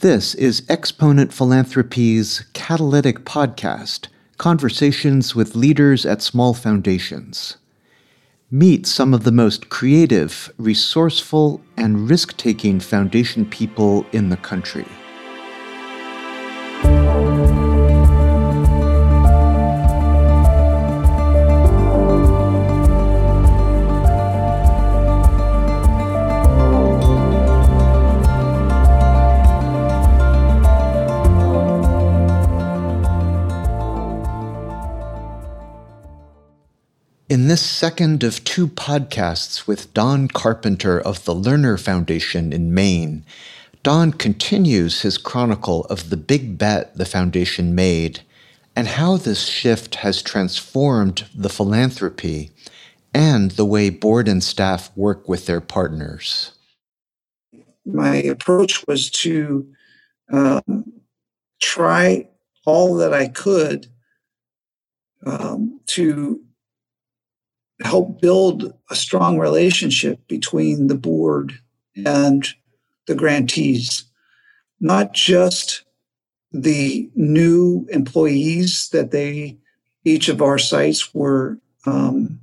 This is Exponent Philanthropy's Catalytic Podcast Conversations with Leaders at Small Foundations. Meet some of the most creative, resourceful, and risk taking foundation people in the country. This second of two podcasts with Don Carpenter of the Lerner Foundation in Maine, Don continues his chronicle of the big bet the foundation made and how this shift has transformed the philanthropy and the way board and staff work with their partners. My approach was to um, try all that I could um, to help build a strong relationship between the board and the grantees, not just the new employees that they each of our sites were um,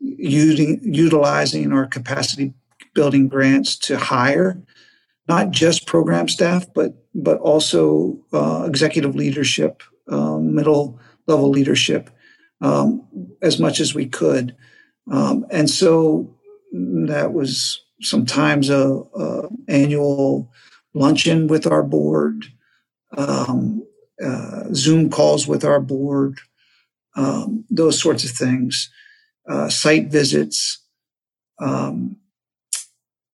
using, utilizing our capacity building grants to hire not just program staff but but also uh, executive leadership um, middle level leadership um, as much as we could. Um, and so that was sometimes a, a annual luncheon with our board, um, uh, Zoom calls with our board, um, those sorts of things, uh, site visits. Um,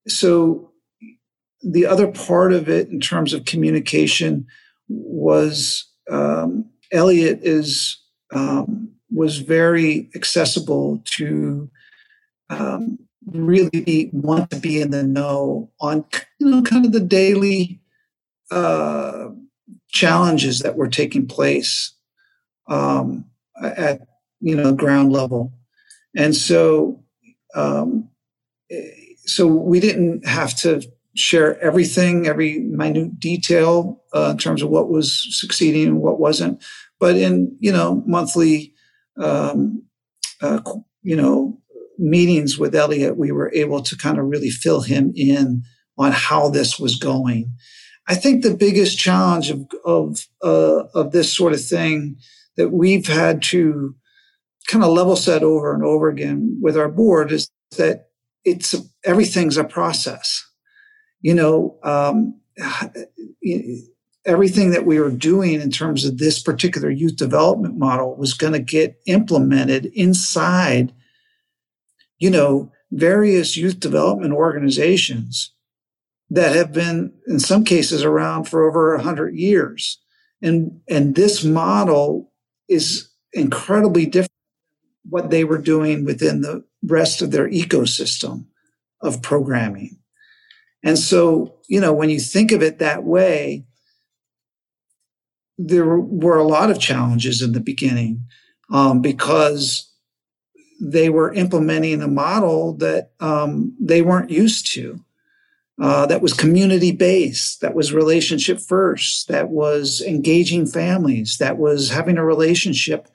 so the other part of it in terms of communication was um, Elliot is um, was very accessible to um, really be, want to be in the know on you know kind of the daily uh, challenges that were taking place um, at you know ground level, and so um, so we didn't have to share everything, every minute detail uh, in terms of what was succeeding and what wasn't, but in you know monthly um, uh, you know, meetings with Elliot, we were able to kind of really fill him in on how this was going. I think the biggest challenge of of uh, of this sort of thing that we've had to kind of level set over and over again with our board is that it's everything's a process. You know, um, everything that we were doing in terms of this particular youth development model was going to get implemented inside, you know, various youth development organizations that have been, in some cases, around for over a hundred years. And, and this model is incredibly different what they were doing within the rest of their ecosystem of programming. And so, you know, when you think of it that way, there were a lot of challenges in the beginning um, because they were implementing a model that um, they weren't used to. Uh, that was community based, that was relationship first, that was engaging families, that was having a relationship,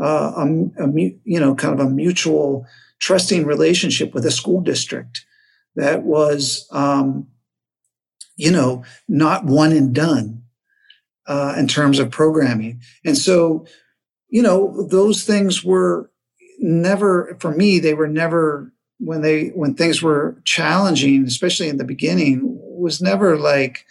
uh, a, a, you know, kind of a mutual trusting relationship with a school district, that was, um, you know, not one and done uh, in terms of programming. And so, you know, those things were never, for me, they were never, when they, when things were challenging, especially in the beginning, was never like,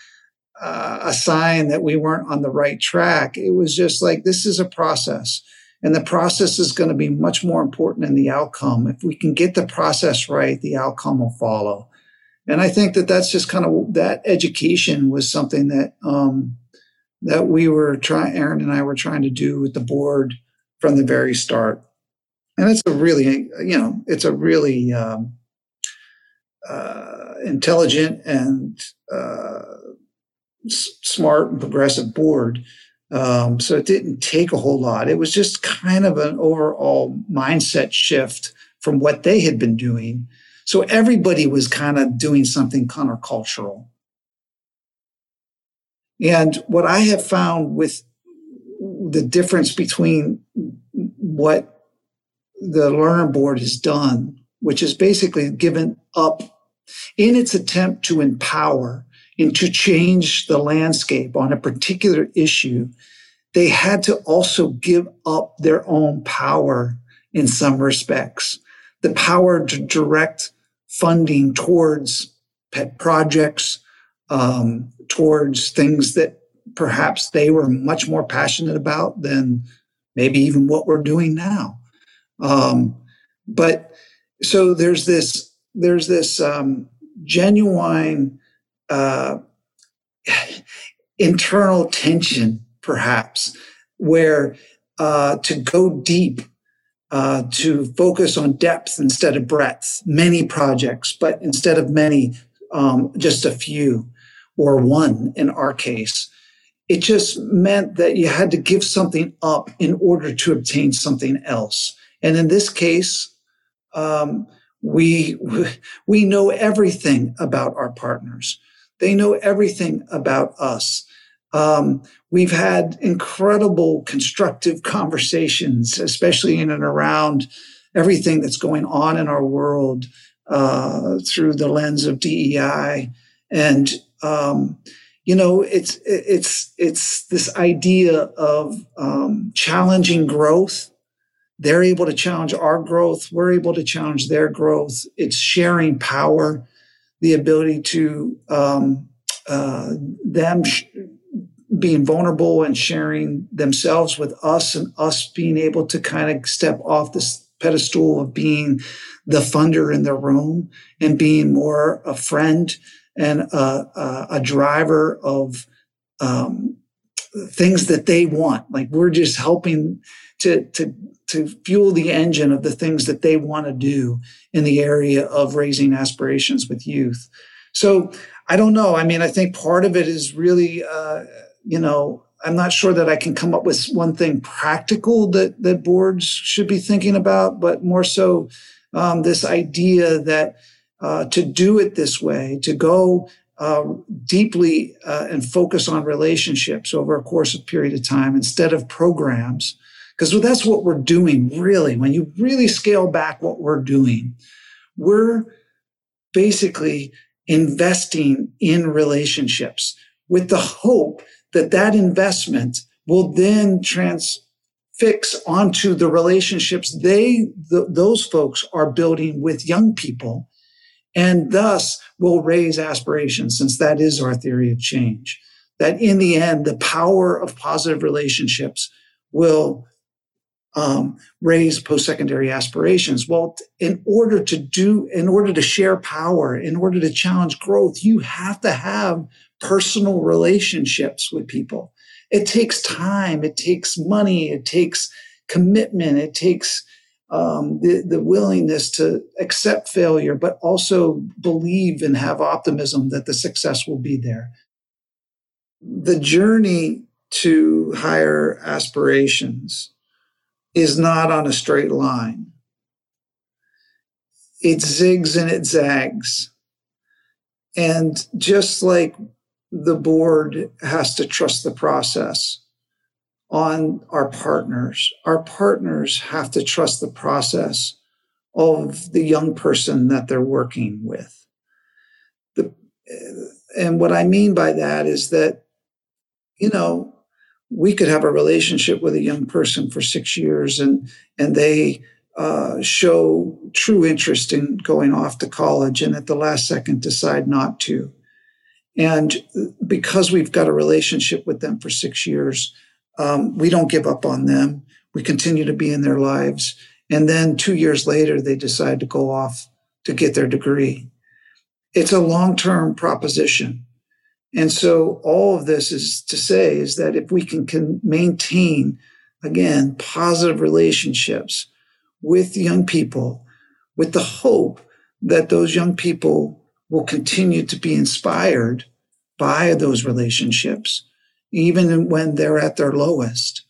uh, a sign that we weren't on the right track. It was just like, this is a process. And the process is going to be much more important than the outcome. If we can get the process right, the outcome will follow. And I think that that's just kind of that education was something that um, that we were trying, Aaron and I were trying to do with the board from the very start. And it's a really, you know, it's a really um, uh, intelligent and uh, s- smart and progressive board. Um, so it didn't take a whole lot. It was just kind of an overall mindset shift from what they had been doing. So everybody was kind of doing something countercultural. And what I have found with the difference between what the Lerner board has done, which is basically given up in its attempt to empower and to change the landscape on a particular issue, they had to also give up their own power in some respects. The power to direct funding towards pet projects, um, towards things that perhaps they were much more passionate about than maybe even what we're doing now. Um, but so there's this there's this um, genuine uh, internal tension, perhaps, where uh, to go deep, uh, to focus on depth instead of breadth, many projects, but instead of many, um, just a few or one in our case. It just meant that you had to give something up in order to obtain something else. And in this case, um, we we know everything about our partners. They know everything about us. Um, we've had incredible constructive conversations, especially in and around everything that's going on in our world uh, through the lens of DEI. And um, you know, it's it's it's this idea of um, challenging growth they're able to challenge our growth. We're able to challenge their growth. It's sharing power, the ability to um, uh, them sh- being vulnerable and sharing themselves with us, and us being able to kind of step off this pedestal of being the funder in the room and being more a friend and a, a, driver of um, things that they want. Like we're just helping to to to fuel the engine of the things that they want to do in the area of raising aspirations with youth. So I don't know. I mean, I think part of it is really, uh, you know, I'm not sure that I can come up with one thing practical that that boards should be thinking about, but more so um, this idea that uh, to do it this way, to go uh, deeply uh, and focus on relationships over a course of period of time instead of programs because that's what we're doing, really. When you really scale back what we're doing, we're basically investing in relationships with the hope that that investment will then transfix onto the relationships they the, those folks are building with young people and thus will raise aspirations since that is our theory of change that in the end the power of positive relationships will um, raise post-secondary aspirations. Well, in order to do, in order to share power, in order to challenge growth, you have to have personal relationships with people. It takes time, it takes money, it takes commitment, it takes um, the, the willingness to accept failure, but also believe and have optimism that the success will be there. The journey to higher aspirations is not on a straight line. It zigs and it zags. And just like the board has to trust the process on our partners, our partners have to trust the process of the young person that they're working with. The, and what I mean by that is that, you know, we could have a relationship with a young person for six years and and they uh, show true interest in going off to college and at the last second decide not to and because we've got a relationship with them for six years um, we don't give up on them. We continue to be in their lives. And then two years later they decide to go off to get their degree. It's a long-term proposition. And so all of this is to say is that if we can, can maintain, again, positive relationships with young people, with the hope that those young people will continue to be inspired by those relationships, even when they're at their lowest,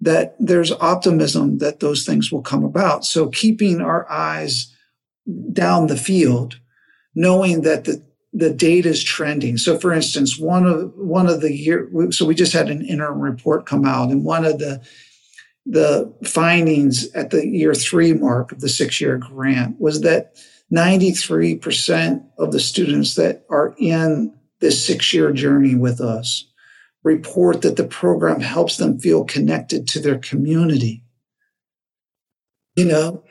that there's optimism that those things will come about. So keeping our eyes down the field, knowing that the the data is trending. So, for instance, one of one of the year, so we just had an interim report come out, and one of the the findings at the year three mark of the six year grant was that 93% of the students that are in this six year journey with us report that the program helps them feel connected to their community. You know,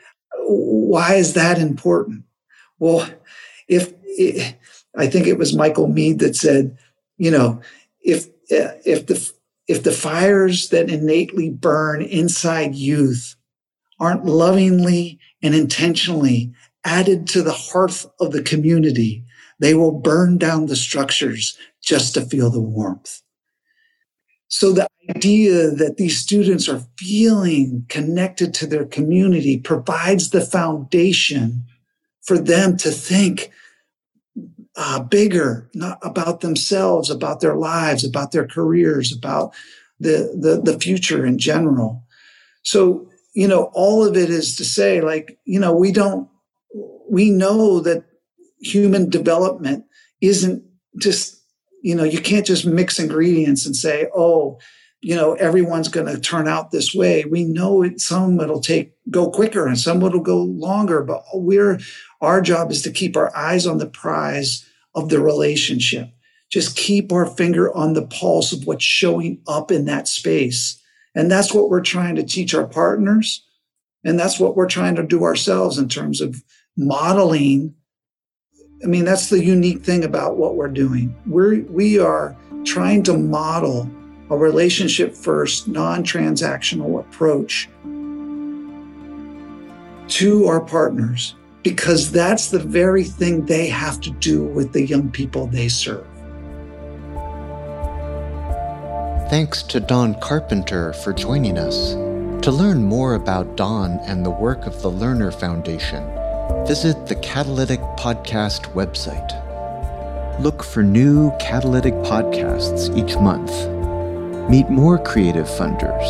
why is that important? Well, if I think it was Michael Meade that said, you know, if if the if the fires that innately burn inside youth aren't lovingly and intentionally added to the hearth of the community, they will burn down the structures just to feel the warmth. So the idea that these students are feeling connected to their community provides the foundation for them to think uh, bigger, not about themselves, about their lives, about their careers, about the, the, the future in general. So, you know, all of it is to say, like, you know, we don't, we know that human development isn't just, you know, you can't just mix ingredients and say, oh, you know, everyone's going to turn out this way. We know it, some it'll take go quicker and some it'll go longer, but we're, our job is to keep our eyes on the prize of the relationship. Just keep our finger on the pulse of what's showing up in that space. And that's what we're trying to teach our partners. And that's what we're trying to do ourselves in terms of modeling. I mean, that's the unique thing about what we're doing. We're, we are trying to model a relationship first, non transactional approach to our partners because that's the very thing they have to do with the young people they serve. Thanks to Don Carpenter for joining us. To learn more about Don and the work of the Lerner Foundation, visit the Catalytic Podcast website. Look for new Catalytic podcasts each month. Meet more creative funders.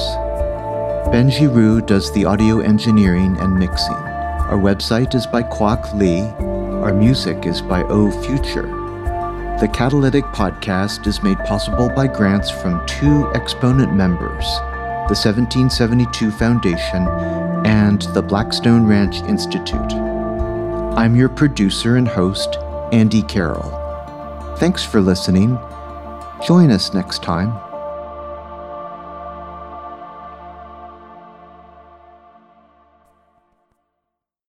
Benji Rue does the audio engineering and mixing. Our website is by Kwok Lee. Our music is by O Future. The Catalytic podcast is made possible by grants from two exponent members the 1772 Foundation and the Blackstone Ranch Institute. I'm your producer and host, Andy Carroll. Thanks for listening. Join us next time.